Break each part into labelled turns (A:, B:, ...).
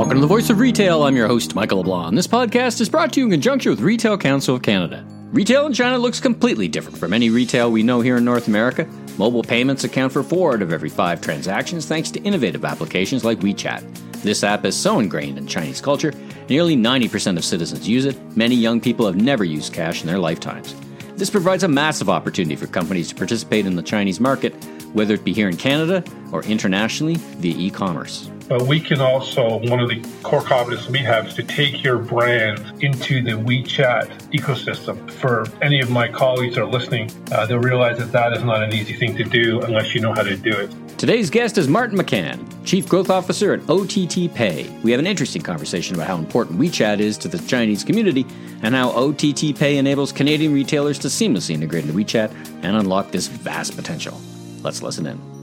A: Welcome to the Voice of Retail. I'm your host, Michael LeBlanc. This podcast is brought to you in conjunction with Retail Council of Canada. Retail in China looks completely different from any retail we know here in North America. Mobile payments account for four out of every five transactions thanks to innovative applications like WeChat. This app is so ingrained in Chinese culture, nearly 90% of citizens use it. Many young people have never used cash in their lifetimes. This provides a massive opportunity for companies to participate in the Chinese market, whether it be here in Canada or internationally via e commerce.
B: But we can also, one of the core competencies we have is to take your brand into the WeChat ecosystem. For any of my colleagues that are listening, uh, they'll realize that that is not an easy thing to do unless you know how to do it.
A: Today's guest is Martin McCann, Chief Growth Officer at OTT Pay. We have an interesting conversation about how important WeChat is to the Chinese community and how OTT Pay enables Canadian retailers to seamlessly integrate into WeChat and unlock this vast potential. Let's listen in.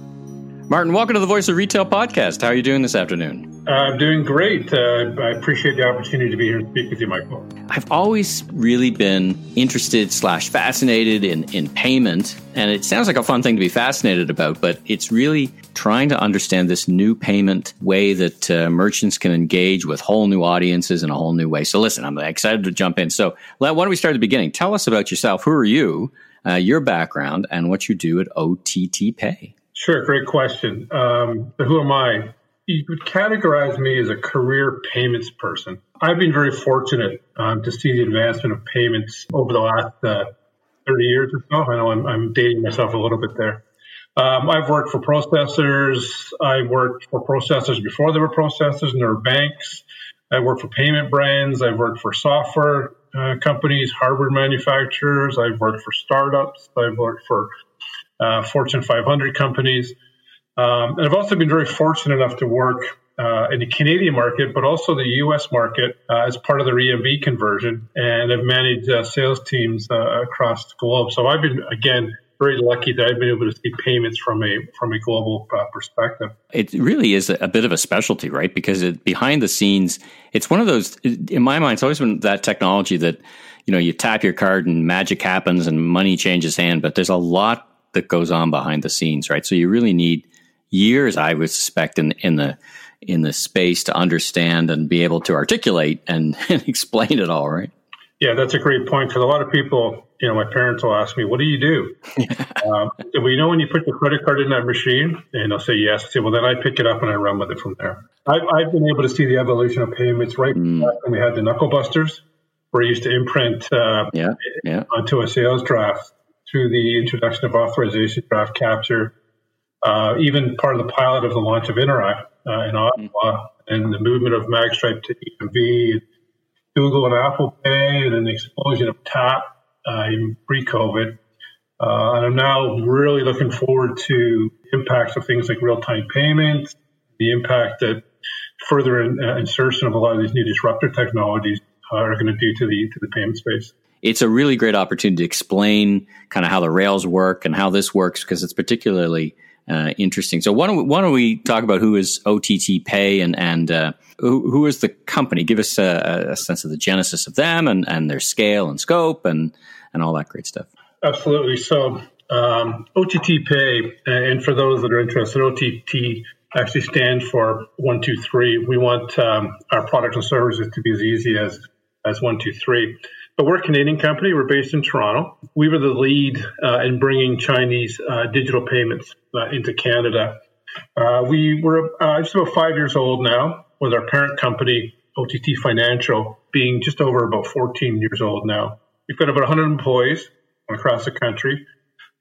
A: Martin, welcome to the Voice of Retail podcast. How are you doing this afternoon?
B: Uh, I'm doing great. Uh, I appreciate the opportunity to be here and speak with you, Michael.
A: I've always really been interested slash fascinated in, in payment, and it sounds like a fun thing to be fascinated about, but it's really trying to understand this new payment way that uh, merchants can engage with whole new audiences in a whole new way. So listen, I'm excited to jump in. So why don't we start at the beginning? Tell us about yourself. Who are you, uh, your background, and what you do at OTT Pay?
B: Sure, great question. Um, who am I? You would categorize me as a career payments person. I've been very fortunate um, to see the advancement of payments over the last uh, 30 years or so. I know I'm, I'm dating myself a little bit there. Um, I've worked for processors. I worked for processors before there were processors and there were banks. I worked for payment brands. I've worked for software uh, companies, hardware manufacturers. I've worked for startups. I've worked for uh, Fortune 500 companies. Um, and I've also been very fortunate enough to work uh, in the Canadian market, but also the U.S. market uh, as part of the EMV conversion, and I've managed uh, sales teams uh, across the globe. So I've been again very lucky that I've been able to see payments from a from a global uh, perspective.
A: It really is a bit of a specialty, right? Because it, behind the scenes, it's one of those. In my mind, it's always been that technology that you know you tap your card and magic happens and money changes hand. But there's a lot that goes on behind the scenes, right? So you really need years, I would suspect, in in the in the space to understand and be able to articulate and, and explain it all, right?
B: Yeah, that's a great point because a lot of people, you know, my parents will ask me, "What do you do?" um, well, you know, when you put your credit card in that machine, and I'll say yes. I say, well, then I pick it up and I run with it from there. I've, I've been able to see the evolution of payments right mm. when we had the knuckle busters, where you used to imprint uh, yeah, yeah. onto a sales draft through the introduction of authorization draft capture, uh, even part of the pilot of the launch of Interac uh, in Ottawa, and the movement of MagStripe to EMV, Google and Apple Pay, and then the explosion of TAP uh, in pre-COVID. Uh, and I'm now really looking forward to impacts of things like real-time payments, the impact that further in, uh, insertion of a lot of these new disruptor technologies are going to do to the to the payment space
A: it's a really great opportunity to explain kind of how the rails work and how this works because it's particularly uh, interesting. So why don't we, why don't we talk about who is OTT Pay and and uh, who, who is the company? Give us a, a, sense of the genesis of them and, and their scale and scope and and all that great stuff.
B: Absolutely. So um, OTT Pay, and for those that are interested, OTT actually stands for one two three. We want um, our products and services to be as easy as as one two three. But we're a Canadian company. We're based in Toronto. We were the lead uh, in bringing Chinese uh, digital payments uh, into Canada. Uh, we were uh, just about five years old now, with our parent company, OTT Financial, being just over about 14 years old now. We've got about 100 employees across the country.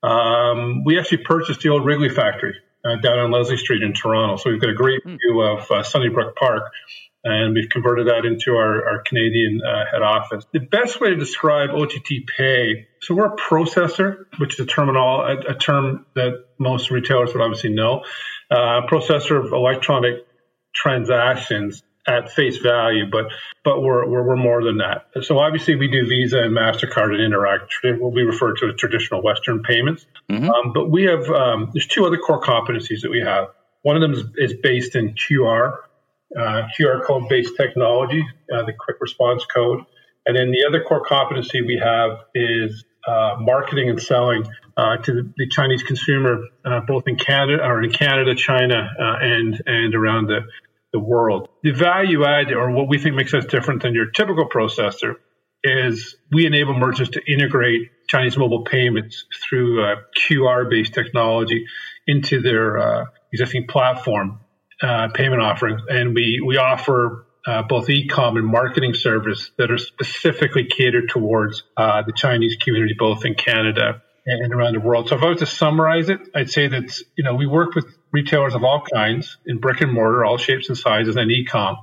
B: Um, we actually purchased the old Wrigley factory uh, down on Leslie Street in Toronto. So we've got a great hmm. view of uh, Sunnybrook Park and we've converted that into our, our Canadian uh, head office. The best way to describe OTT Pay, so we're a processor, which is a terminal, a, a term that most retailers would obviously know, uh, processor of electronic transactions at face value, but but we're, we're, we're more than that. So obviously we do Visa and Mastercard and Interac, what we refer to as traditional Western payments. Mm-hmm. Um, but we have um, there's two other core competencies that we have. One of them is, is based in QR, QR code based technology, uh, the quick response code. And then the other core competency we have is uh, marketing and selling uh, to the, the, Chinese consumer, uh, both in Canada or in Canada, China, uh, and and around the, the world. The value add, or what we think makes us different than your typical processor, is we enable merchants to integrate Chinese mobile payments through uh, QR based technology into their uh, existing platform uh, payment offerings. And we, we offer uh, both e-com and marketing service that are specifically catered towards uh, the Chinese community, both in Canada and around the world. So if I was to summarize it, I'd say that you know we work with retailers of all kinds in brick and mortar, all shapes and sizes, and e-com,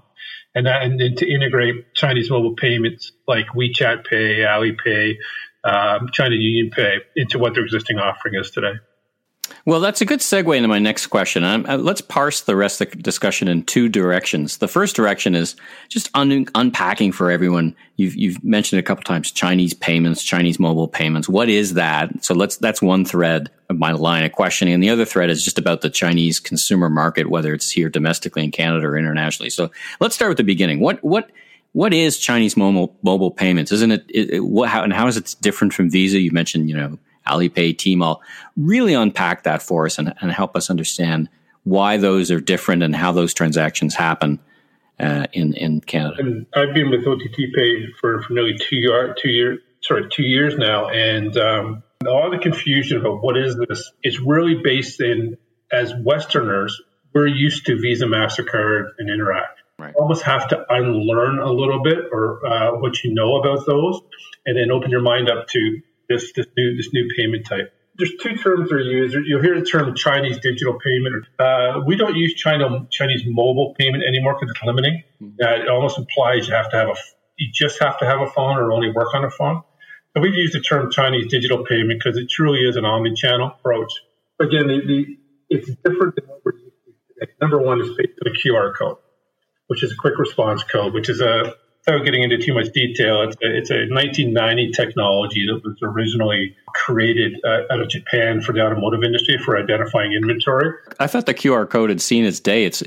B: and that, and then to integrate Chinese mobile payments like WeChat Pay, Alipay, um, China Union Pay into what their existing offering is today.
A: Well, that's a good segue into my next question. Um, uh, let's parse the rest of the discussion in two directions. The first direction is just un- unpacking for everyone. You've, you've mentioned a couple times Chinese payments, Chinese mobile payments. What is that? So let's that's one thread of my line of questioning, and the other thread is just about the Chinese consumer market, whether it's here domestically in Canada or internationally. So let's start with the beginning. What what what is Chinese mobile mobile payments? Isn't it, it, it what, how, and how is it different from Visa? You mentioned you know Alipay, Tmall, really unpack that for us and, and help us understand why those are different and how those transactions happen uh, in in Canada.
B: And I've been with OTT Pay for, for nearly two year, two years sorry two years now, and um, all the confusion about what is this is really based in as Westerners we're used to Visa, Mastercard, and Interac. Right. almost have to unlearn a little bit or uh, what you know about those, and then open your mind up to this this new this new payment type. There's two terms that are used. You'll hear the term Chinese digital payment. Uh, we don't use China Chinese mobile payment anymore because it's limiting. Mm-hmm. Uh, it almost implies you have to have a you just have to have a phone or only work on a phone. So we use the term Chinese digital payment because it truly is an omni-channel approach. Again, the, the, it's different than what we're used to today. Number one is based on a QR code, which is a quick response code, which is a without getting into too much detail, it's a, it's a 1990 technology that was originally created uh, out of Japan for the automotive industry for identifying inventory.
A: I thought the QR code had seen its day. It's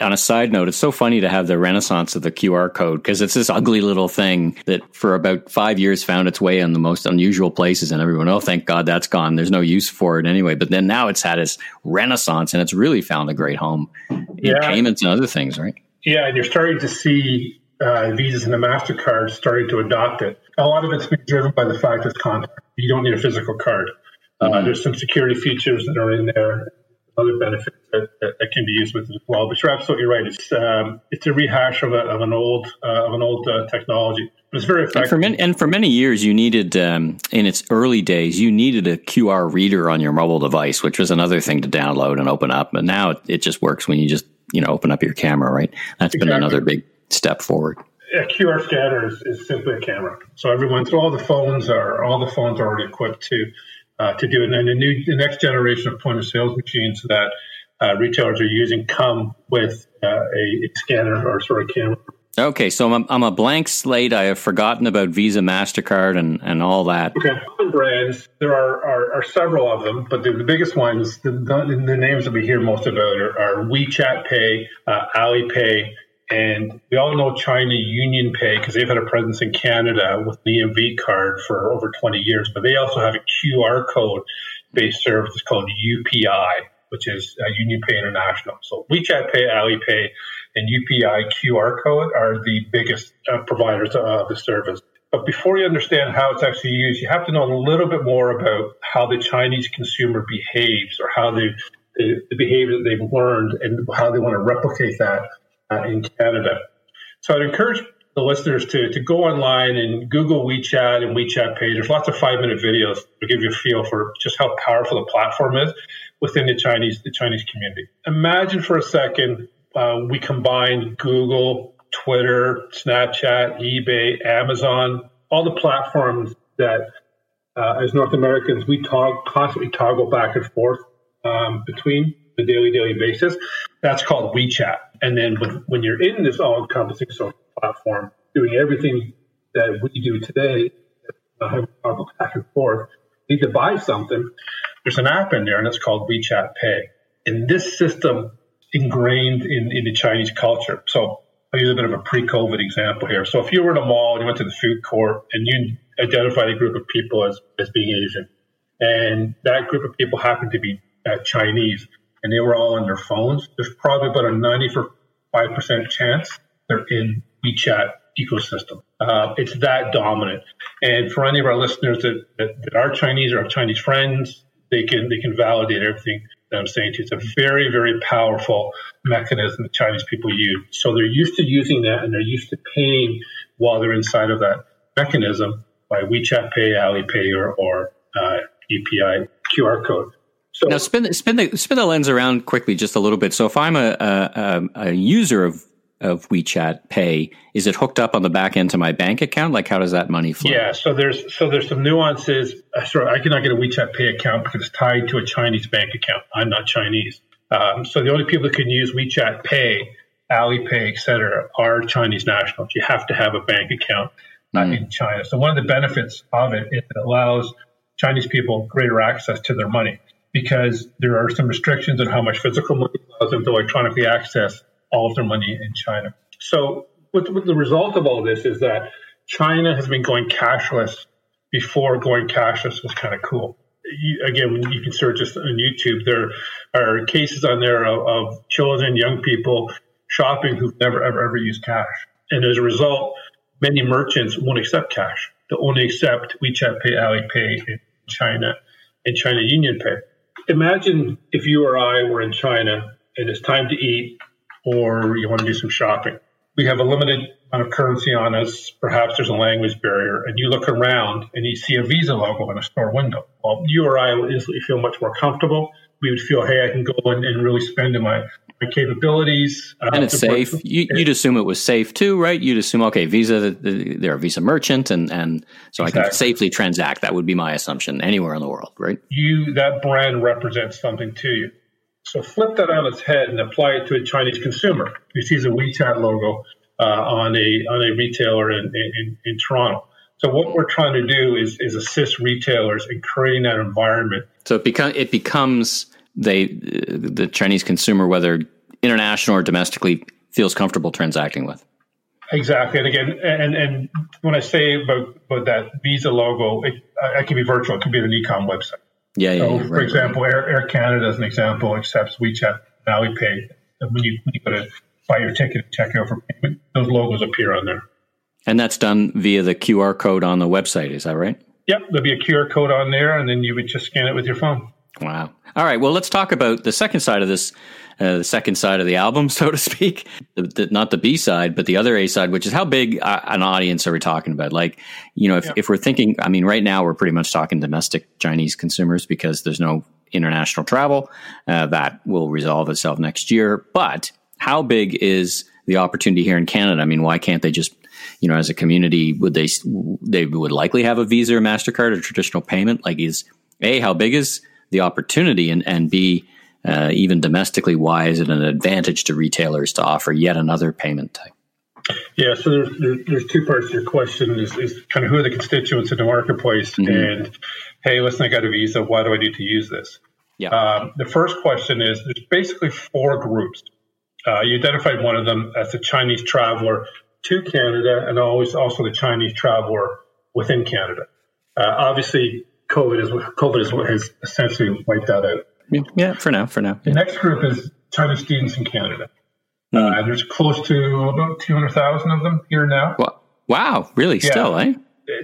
A: on a side note, it's so funny to have the renaissance of the QR code because it's this ugly little thing that for about five years found its way in the most unusual places, and everyone, oh, thank God that's gone. There's no use for it anyway. But then now it's had its renaissance, and it's really found a great home in yeah. payments and other things, right?
B: Yeah, and you're starting to see uh, Visas and the MasterCard started to adopt it. A lot of it's been driven by the fact it's contact. You don't need a physical card. Uh, mm-hmm. There's some security features that are in there, other benefits that, that, that, can be used with it as well. But you're absolutely right. It's um, it's a rehash of, a, of an old uh, of an old uh, technology. But it's very effective.
A: And for many, and for many years, you needed um, in its early days, you needed a QR reader on your mobile device, which was another thing to download and open up. But now it, it just works when you just you know open up your camera. Right. That's exactly. been another big step forward.
B: A QR scanner is, is simply a camera. So everyone, so all the phones are all the phones are already equipped to uh, to do it. And the new the next generation of point of sales machines that uh, retailers are using come with uh, a, a, scanner or sort of camera.
A: Okay, so I'm, I'm a blank slate. I have forgotten about Visa, Mastercard, and, and all that.
B: Okay, brands. There are, are, are several of them, but the, the biggest ones, the, the, the, names that we hear most about are, are WeChat Pay, uh, Alipay, and we all know China Union Pay because they've had a presence in Canada with the EMV card for over 20 years, but they also have a QR code based service called UPI, which is uh, Union Pay International. So WeChat Pay, Alipay, and UPI QR code are the biggest uh, providers of the service. But before you understand how it's actually used, you have to know a little bit more about how the Chinese consumer behaves or how they, the, the behavior that they've learned and how they want to replicate that uh, in Canada. So I'd encourage the listeners to, to go online and Google WeChat and WeChat Pay. There's lots of five minute videos to give you a feel for just how powerful the platform is within the Chinese the Chinese community. Imagine for a second uh, we combine Google, Twitter, Snapchat, eBay, Amazon, all the platforms that uh, as North Americans we tog- constantly toggle back and forth um, between the daily daily basis. That's called WeChat. And then when, when you're in this all encompassing social platform, doing everything that we do today, back and forth, need to buy something, there's an app in there and it's called WeChat Pay. And this system ingrained in, in the Chinese culture. So I'll use a bit of a pre-COVID example here. So if you were in a mall and you went to the food court and you identified a group of people as, as being Asian, and that group of people happened to be uh, Chinese, and they were all on their phones, there's probably about a 95% chance they're in WeChat ecosystem. Uh, it's that dominant. And for any of our listeners that, that, that, are Chinese or have Chinese friends, they can they can validate everything that I'm saying to you. It's a very, very powerful mechanism that Chinese people use. So they're used to using that and they're used to paying while they're inside of that mechanism by WeChat Pay, Alipay, or, or uh, UPI QR code.
A: So now spin spin the spin the lens around quickly just a little bit. So if I'm a a, a user of of WeChat Pay, is it hooked up on the back end to my bank account? Like, how does that money flow?
B: Yeah, so there's so there's some nuances. Uh, sorry, I cannot get a WeChat Pay account because it's tied to a Chinese bank account. I'm not Chinese, um, so the only people that can use WeChat Pay, Alipay, etc., are Chinese nationals. You have to have a bank account uh, mm. in China. So one of the benefits of it is it allows Chinese people greater access to their money because there are some restrictions on how much physical money allows them to electronically access all of their money in China. So, what, what the result of all this is that China has been going cashless before going cashless was kind of cool. You, again, you can search this on YouTube. There are cases on there of, of children, young people shopping who've never, ever, ever used cash. And as a result, many merchants won't accept cash. They'll only accept WeChat Pay, Alipay in China and China Union Pay. Imagine if you or I were in China and it's time to eat or you want to do some shopping. We have a limited amount of currency on us. Perhaps there's a language barrier, and you look around and you see a Visa logo in a store window. Well, you or I would instantly feel much more comfortable. We would feel, hey, I can go in and really spend in my my capabilities.
A: Uh, and it's safe. You, would assume it was safe too, right? You'd assume, okay, Visa, they're a Visa merchant, and and so exactly. I can safely transact. That would be my assumption anywhere in the world, right?
B: You that brand represents something to you. So flip that on its head and apply it to a Chinese consumer who sees a WeChat logo uh, on a on a retailer in, in, in Toronto. So what we're trying to do is is assist retailers in creating that environment.
A: So it become it becomes they uh, the Chinese consumer, whether international or domestically, feels comfortable transacting with.
B: Exactly, and again, and and when I say about, about that Visa logo, it, it can be virtual. It can be an e-com website.
A: Yeah, yeah. So, yeah
B: for right, example, right. Air, Air Canada, as an example, accepts WeChat, Alipay. When you when you go to buy your ticket, and check out for payment, those logos appear on there.
A: And that's done via the QR code on the website. Is that right?
B: Yep, there'll be a QR code on there, and then you would just scan it with your phone.
A: Wow. All right. Well, let's talk about the second side of this, uh, the second side of the album, so to speak. The, the, not the B side, but the other A side, which is how big uh, an audience are we talking about? Like, you know, if, yeah. if we're thinking, I mean, right now we're pretty much talking domestic Chinese consumers because there's no international travel. Uh, that will resolve itself next year. But how big is the opportunity here in Canada? I mean, why can't they just you know, as a community, would they they would likely have a Visa or Mastercard or traditional payment? Like, is a how big is the opportunity, and and b uh, even domestically, why is it an advantage to retailers to offer yet another payment type?
B: Yeah, so there's, there's two parts to your question is, is kind of who are the constituents in the marketplace mm-hmm. and hey, listen, I got a visa. Why do I need to use this?
A: Yeah.
B: Um, the first question is there's basically four groups. Uh, you identified one of them as the Chinese traveler to Canada and always also the Chinese traveler within Canada. Uh, obviously, COVID is COVID is what has essentially wiped that out.
A: Yeah, for now, for now.
B: The next group is Chinese students in Canada. Mm. Uh, there's close to about 200,000 of them here now.
A: Wow, really? Yeah. Still, eh?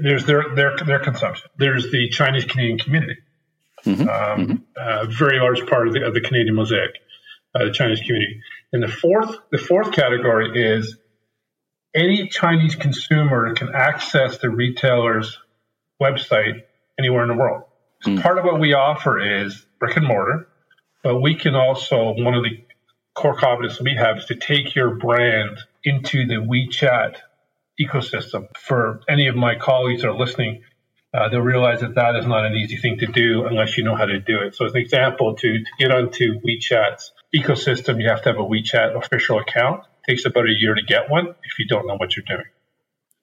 B: There's their their their consumption. There's the Chinese Canadian community, mm-hmm. Um, mm-hmm. a very large part of the, of the Canadian mosaic, uh, the Chinese community. And the fourth the fourth category is any Chinese consumer can access the retailer's website anywhere in the world. Mm. part of what we offer is brick and mortar, but we can also, one of the core competencies we have is to take your brand into the WeChat ecosystem. For any of my colleagues that are listening, uh, they'll realize that that is not an easy thing to do unless you know how to do it. So, as an example, to, to get onto WeChat's ecosystem, you have to have a WeChat official account. It takes about a year to get one if you don't know what you're doing.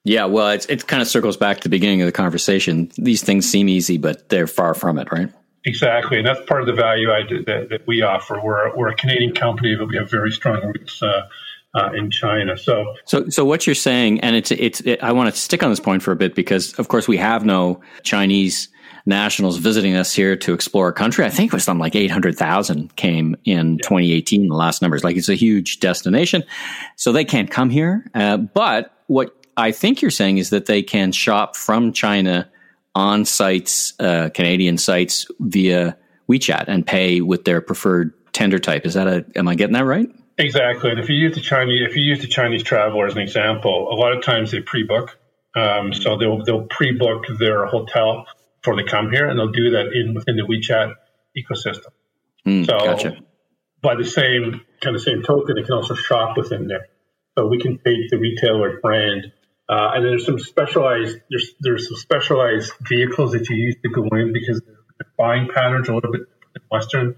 A: Yeah, well, it's, it kind of circles back to the beginning of the conversation. These things seem easy, but they're far from it, right?
B: Exactly, and that's part of the value I did, that, that, we offer. We're, we're a Canadian company, but we have very strong roots uh, uh, in China. So,
A: so, so what you're saying, and it's it's. It, I want to stick on this point for a bit because, of course, we have no Chinese nationals visiting us here to explore a country. I think it was something like 800,000 came in yeah. 2018, the last numbers. Like it's a huge destination. So they can't come here. Uh, but what I think you're saying is that they can shop from China on sites, uh, Canadian sites via WeChat and pay with their preferred tender type. Is that a, am I getting that right?
B: Exactly. And if you use the Chinese, if you use the Chinese traveler as an example, a lot of times they pre-book. Um, so they'll they'll pre-book their hotel before they come here, and they'll do that in within the WeChat ecosystem.
A: Mm, so gotcha.
B: by the same kind of same token, they can also shop within there. So we can take the retailer brand, uh, and there's some specialized there's there's some specialized vehicles that you use to go in because the buying patterns are a little bit Western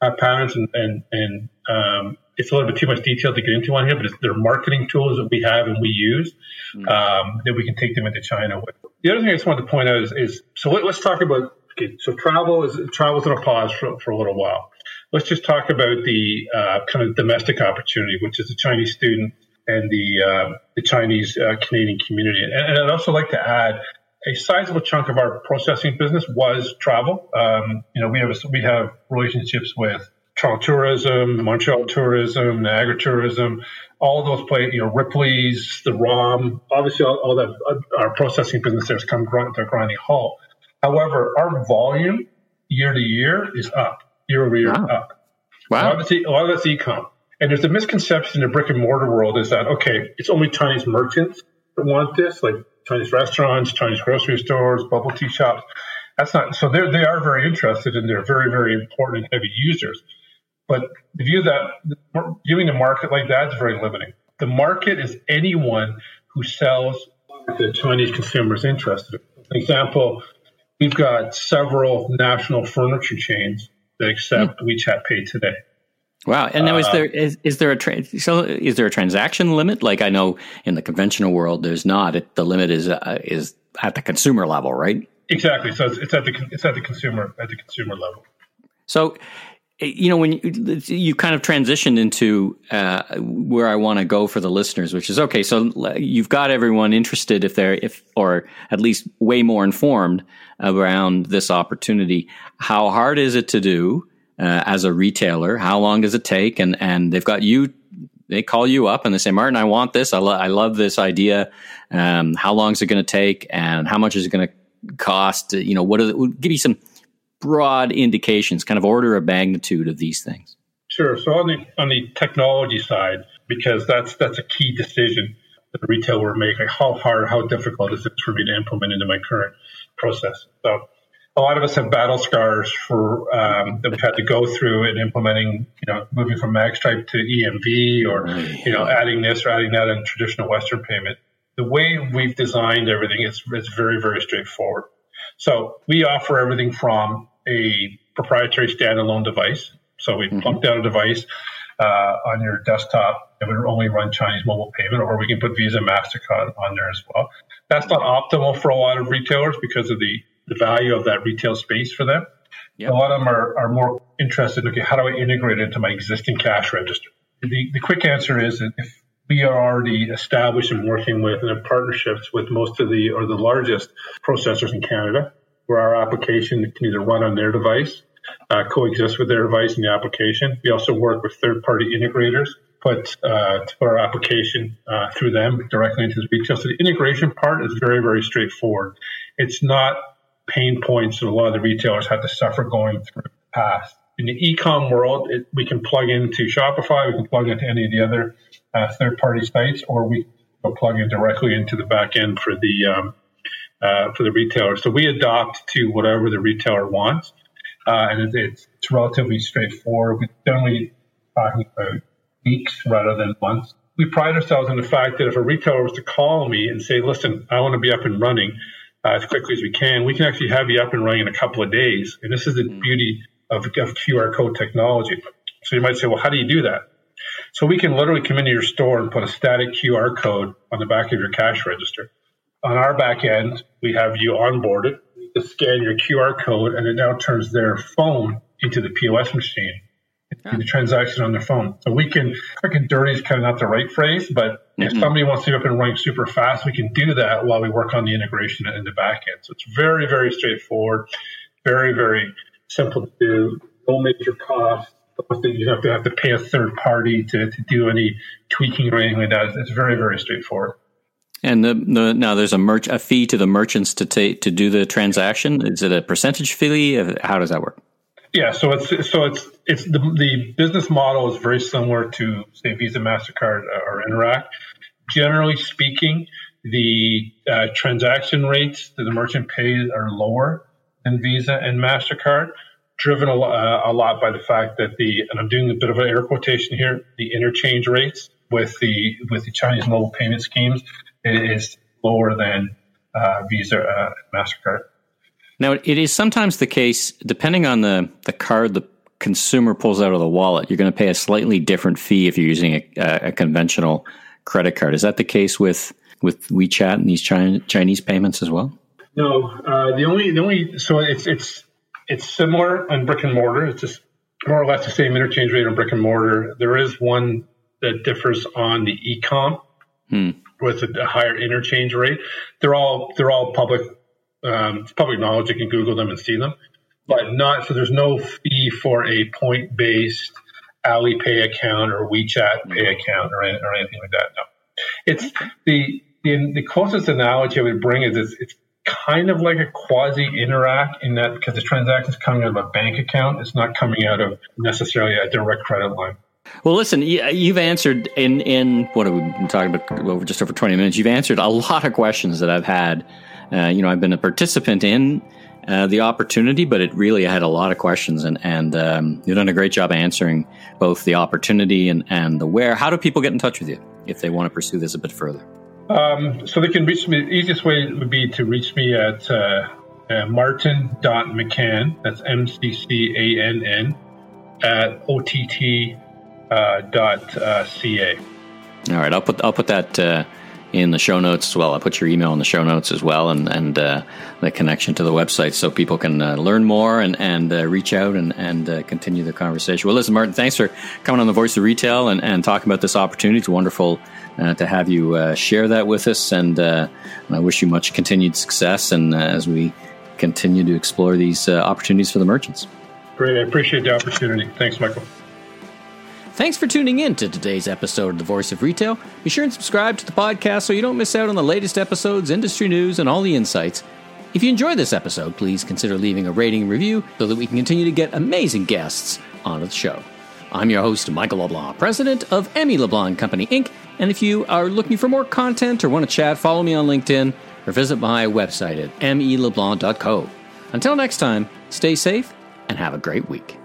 B: uh, patterns, and and and um, it's a little bit too much detail to get into on here, but they're marketing tools that we have and we use mm. um, that we can take them into China with. The other thing I just wanted to point out is, is so let, us talk about okay, so travel is travel's on a pause for, for a little while. Let's just talk about the uh, kind of domestic opportunity, which is the Chinese student and the uh, the Chinese uh, Canadian community. And, and, I'd also like to add a sizable chunk of our processing business was travel. Um, you know, we have we have relationships with Toronto Tourism, Montreal Tourism, Niagara Tourism, all those play, you know, Ripley's, the ROM, obviously all, all that, uh, our processing business there has come to a grinding halt. However, our volume year to year is up, year over year wow. up.
A: Wow.
B: A lot, of a lot of that's e-com. And there's a misconception in the brick and mortar world is that, okay, it's only Chinese merchants that want this, like Chinese restaurants, Chinese grocery stores, bubble tea shops. That's not, so they're, they are very interested and they're very, very important and heavy users. But the view that viewing the market like that is very limiting. The market is anyone who sells the Chinese consumers interested. For example, we've got several national furniture chains that accept mm. WeChat Pay today.
A: Wow! And now, is uh, there is, is there a tra- so is there a transaction limit? Like I know in the conventional world, there's not. It, the limit is uh, is at the consumer level, right?
B: Exactly. So it's, it's at the it's at the consumer at the consumer level.
A: So you know when you, you kind of transitioned into uh, where I want to go for the listeners, which is okay. So you've got everyone interested if they're if or at least way more informed around this opportunity. How hard is it to do uh, as a retailer? How long does it take? And and they've got you. They call you up and they say, Martin, I want this. I, lo- I love this idea. Um, how long is it going to take? And how much is it going to cost? You know, what are the, give you some broad indications, kind of order of magnitude of these things?
B: Sure. So on the on the technology side, because that's that's a key decision that the retailer will make. Like how hard, how difficult is it for me to implement into my current process? So a lot of us have battle scars for um, that we've had to go through in implementing, you know, moving from MagStripe to EMV or you know adding this or adding that in traditional Western payment. The way we've designed everything is, is very very straightforward. So we offer everything from a proprietary standalone device. So we mm-hmm. plunk down a device uh, on your desktop and would only run Chinese mobile payment, or we can put Visa, MasterCard on there as well. That's not optimal for a lot of retailers because of the, the value of that retail space for them. Yep. A lot of them are, are more interested in, okay, how do I integrate it into my existing cash register? The, the quick answer is that if we are already established and working with and have partnerships with most of the or the largest processors in Canada, where our application can either run on their device, uh, coexist with their device in the application. We also work with third-party integrators, put uh, to put our application uh, through them directly into the retail. So the integration part is very very straightforward. It's not pain points that a lot of the retailers had to suffer going through the past in the e-com world, it, we can plug into Shopify, we can plug into any of the other uh, third-party sites, or we can plug in directly into the back end for the um, uh, for the retailer. So we adopt to whatever the retailer wants, uh, and it's, it's relatively straightforward. We're generally talking about weeks rather than months. We pride ourselves on the fact that if a retailer was to call me and say, "Listen, I want to be up and running," uh, as quickly as we can, we can actually have you up and running in a couple of days. And this is the mm. beauty of, of QR code technology. So you might say, well, how do you do that? So we can literally come into your store and put a static QR code on the back of your cash register. On our back end, we have you onboarded to scan your QR code, and it now turns their phone into the POS machine, into the transaction on their phone. So we can, fucking dirty is kind of not the right phrase, but If mm-hmm. somebody wants to be up and running super fast, we can do that while we work on the integration in the back end. So it's very, very straightforward, very, very simple to do, no major cost. You have to have to pay a third party to, to do any tweaking or anything like that. It's very, very straightforward.
A: And the, the, now there's a merch a fee to the merchants to take to do the transaction. Is it a percentage fee? How does that work?
B: Yeah, so it's so it's it's the, the business model is very similar to say Visa, Mastercard, or Interac. Generally speaking, the uh, transaction rates that the merchant pays are lower than Visa and Mastercard, driven a, uh, a lot by the fact that the and I'm doing a bit of an air quotation here. The interchange rates with the with the Chinese mobile payment schemes is lower than uh, Visa, uh, Mastercard.
A: Now, it is sometimes the case, depending on the, the card the consumer pulls out of the wallet, you're going to pay a slightly different fee if you're using a, a conventional credit card. Is that the case with, with WeChat and these China, Chinese payments as well?
B: No, uh, the only the only so it's it's it's similar on brick and mortar. It's just more or less the same interchange rate on brick and mortar. There is one that differs on the e-com hmm. with a, higher interchange rate. They're all they're all public um, it's public knowledge. You can Google them and see them, but not so. There's no fee for a point based Alipay account or WeChat Pay account or, or anything like that. No, it's the the, the closest analogy I would bring is it's, it's kind of like a quasi Interac in that because the transaction is coming out of a bank account, it's not coming out of necessarily a direct credit line.
A: Well, listen, you've answered in in what have we been talking about over just over twenty minutes. You've answered a lot of questions that I've had uh, you know, I've been a participant in uh, the opportunity, but it really I had a lot of questions, and and um, you've done a great job answering both the opportunity and and the where. How do people get in touch with you if they want to pursue this a bit further?
B: Um, so they can reach me. The easiest way would be to reach me at uh, uh, martin.mccann. That's M C C A N N at ott uh, dot uh, ca.
A: All right, I'll put I'll put that uh, in the show notes as well. I'll put your email in the show notes as well, and and uh, the connection to the website so people can uh, learn more and and uh, reach out and and uh, continue the conversation. Well, listen, Martin, thanks for coming on the Voice of Retail and, and talking about this opportunity. It's wonderful uh, to have you uh, share that with us, and, and, I wish you much continued success and as we continue to explore these opportunities for the merchants.
B: Great, I appreciate the opportunity. Thanks, Michael.
A: Thanks for tuning in to today's episode of The Voice of Retail. Be sure and subscribe to the podcast so you don't miss out on the latest episodes, industry news, and all the insights. If you enjoyed this episode, please consider leaving a rating and review so that we can continue to get amazing guests onto the show. I'm your host, Michael LeBlanc, president of M.E. LeBlanc Company Inc. And if you are looking for more content or want to chat, follow me on LinkedIn or visit my website at meleblanc.co. Until next time, stay safe and have a great week.